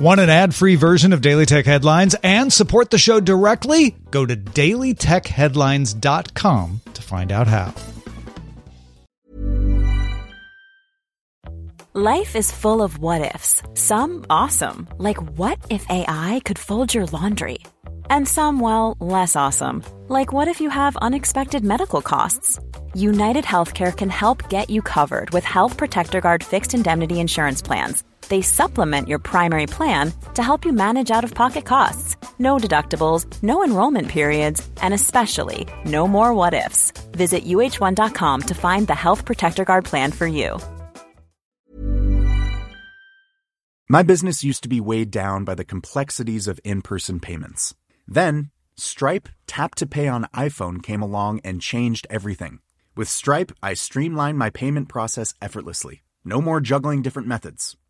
Want an ad free version of Daily Tech Headlines and support the show directly? Go to dailytechheadlines.com to find out how. Life is full of what ifs, some awesome, like what if AI could fold your laundry? And some, well, less awesome, like what if you have unexpected medical costs? United Healthcare can help get you covered with Health Protector Guard fixed indemnity insurance plans they supplement your primary plan to help you manage out of pocket costs. No deductibles, no enrollment periods, and especially no more what ifs. Visit uh1.com to find the Health Protector Guard plan for you. My business used to be weighed down by the complexities of in person payments. Then, Stripe Tap to Pay on iPhone came along and changed everything. With Stripe, I streamlined my payment process effortlessly. No more juggling different methods.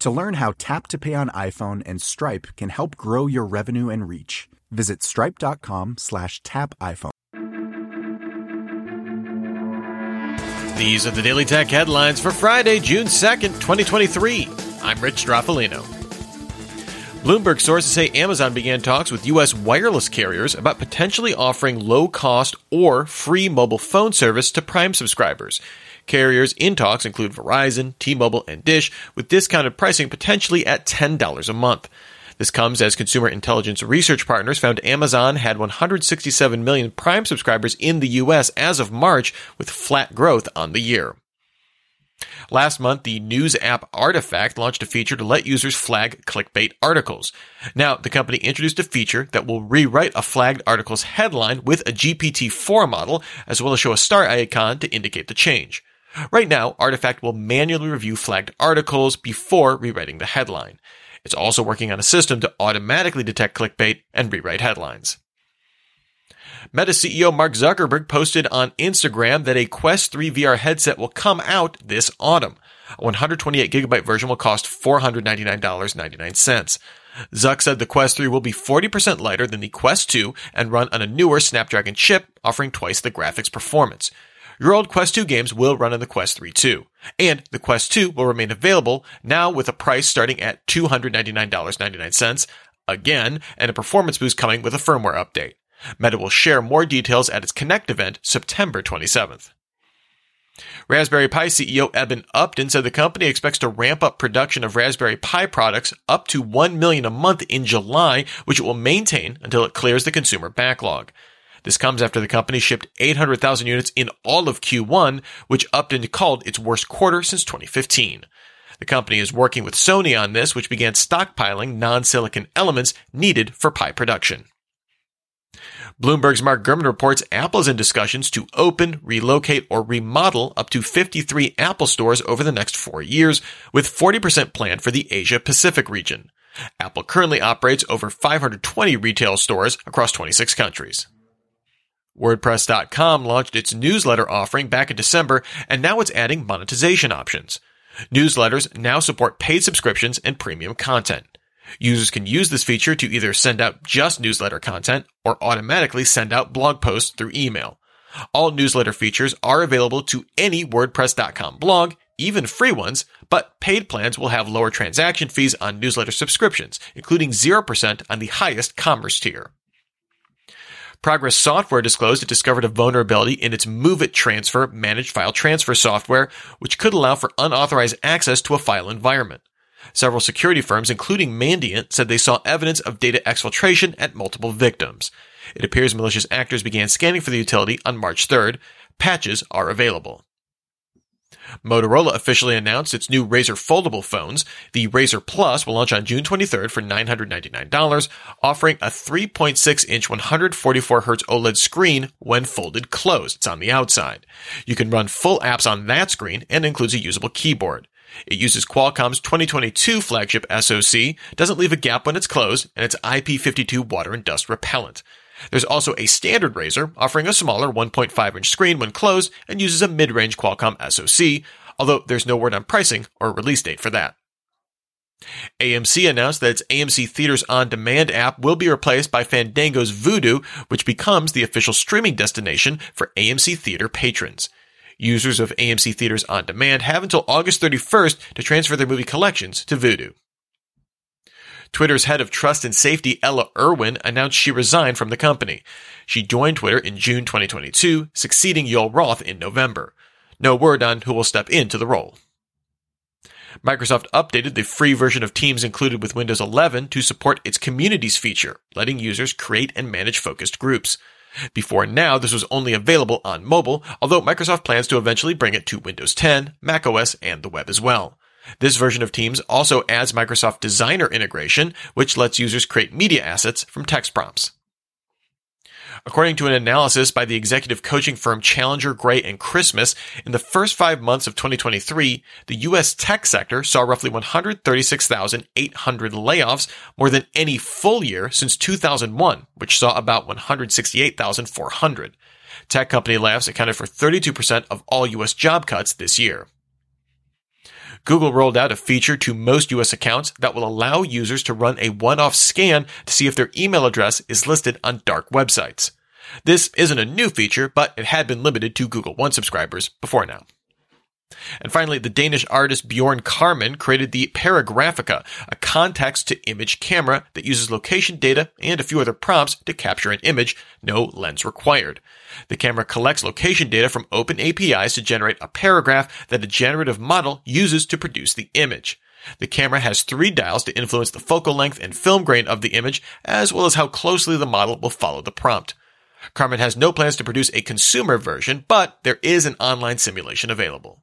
To learn how Tap to Pay on iPhone and Stripe can help grow your revenue and reach, visit stripe.com slash tap iPhone. These are the Daily Tech headlines for Friday, June 2nd, 2023. I'm Rich Stroffolino. Bloomberg sources say Amazon began talks with U.S. wireless carriers about potentially offering low cost or free mobile phone service to Prime subscribers. Carriers in talks include Verizon, T-Mobile, and Dish, with discounted pricing potentially at $10 a month. This comes as consumer intelligence research partners found Amazon had 167 million Prime subscribers in the US as of March, with flat growth on the year. Last month, the news app Artifact launched a feature to let users flag clickbait articles. Now, the company introduced a feature that will rewrite a flagged article's headline with a GPT-4 model, as well as show a star icon to indicate the change. Right now, Artifact will manually review flagged articles before rewriting the headline. It's also working on a system to automatically detect clickbait and rewrite headlines. Meta CEO Mark Zuckerberg posted on Instagram that a Quest 3 VR headset will come out this autumn. A 128 gigabyte version will cost $499.99. Zuck said the Quest 3 will be 40% lighter than the Quest 2 and run on a newer Snapdragon chip, offering twice the graphics performance. Your old Quest 2 games will run on the Quest 3 too. And the Quest 2 will remain available now with a price starting at $299.99 again, and a performance boost coming with a firmware update. Meta will share more details at its Connect event September 27th. Raspberry Pi CEO Eben Upton said the company expects to ramp up production of Raspberry Pi products up to 1 million a month in July, which it will maintain until it clears the consumer backlog. This comes after the company shipped 800,000 units in all of Q1, which Upton called its worst quarter since 2015. The company is working with Sony on this, which began stockpiling non-silicon elements needed for Pi production. Bloomberg's Mark Gurman reports Apple is in discussions to open, relocate, or remodel up to 53 Apple stores over the next four years, with 40% planned for the Asia Pacific region. Apple currently operates over 520 retail stores across 26 countries. WordPress.com launched its newsletter offering back in December, and now it's adding monetization options. Newsletters now support paid subscriptions and premium content. Users can use this feature to either send out just newsletter content or automatically send out blog posts through email. All newsletter features are available to any WordPress.com blog, even free ones, but paid plans will have lower transaction fees on newsletter subscriptions, including 0% on the highest commerce tier. Progress Software disclosed it discovered a vulnerability in its MOVEit Transfer managed file transfer software, which could allow for unauthorized access to a file environment. Several security firms, including Mandiant, said they saw evidence of data exfiltration at multiple victims. It appears malicious actors began scanning for the utility on March 3rd. Patches are available. Motorola officially announced its new Razr foldable phones. The Razr Plus will launch on June 23rd for $999, offering a 3.6 inch 144Hz OLED screen when folded closed. It's on the outside. You can run full apps on that screen and includes a usable keyboard. It uses Qualcomm's 2022 flagship SoC, doesn't leave a gap when it's closed, and it's IP52 water and dust repellent. There's also a standard Razr offering a smaller 1.5 inch screen when closed and uses a mid-range Qualcomm SoC, although there's no word on pricing or release date for that. AMC announced that its AMC Theaters On Demand app will be replaced by Fandango's Vudu, which becomes the official streaming destination for AMC Theater patrons. Users of AMC Theaters On Demand have until August 31st to transfer their movie collections to Vudu. Twitter's head of trust and safety, Ella Irwin, announced she resigned from the company. She joined Twitter in June 2022, succeeding Yoel Roth in November. No word on who will step into the role. Microsoft updated the free version of Teams included with Windows 11 to support its Communities feature, letting users create and manage focused groups. Before now, this was only available on mobile, although Microsoft plans to eventually bring it to Windows 10, macOS, and the web as well. This version of Teams also adds Microsoft Designer integration, which lets users create media assets from text prompts. According to an analysis by the executive coaching firm Challenger, Gray, and Christmas, in the first five months of 2023, the U.S. tech sector saw roughly 136,800 layoffs, more than any full year since 2001, which saw about 168,400. Tech company layoffs accounted for 32% of all U.S. job cuts this year. Google rolled out a feature to most US accounts that will allow users to run a one-off scan to see if their email address is listed on dark websites. This isn't a new feature, but it had been limited to Google One subscribers before now. And finally, the Danish artist Bjorn Karmann created the Paragraphica, a context to image camera that uses location data and a few other prompts to capture an image, no lens required. The camera collects location data from open APIs to generate a paragraph that a generative model uses to produce the image. The camera has three dials to influence the focal length and film grain of the image, as well as how closely the model will follow the prompt. Karmann has no plans to produce a consumer version, but there is an online simulation available.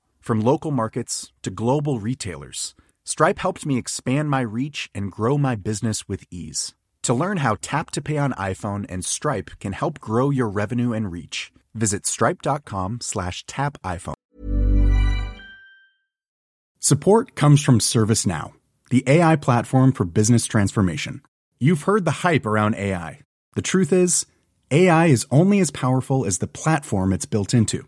From local markets to global retailers, Stripe helped me expand my reach and grow my business with ease. To learn how Tap to Pay on iPhone and Stripe can help grow your revenue and reach, visit stripe.com slash tap iPhone. Support comes from ServiceNow, the AI platform for business transformation. You've heard the hype around AI. The truth is, AI is only as powerful as the platform it's built into.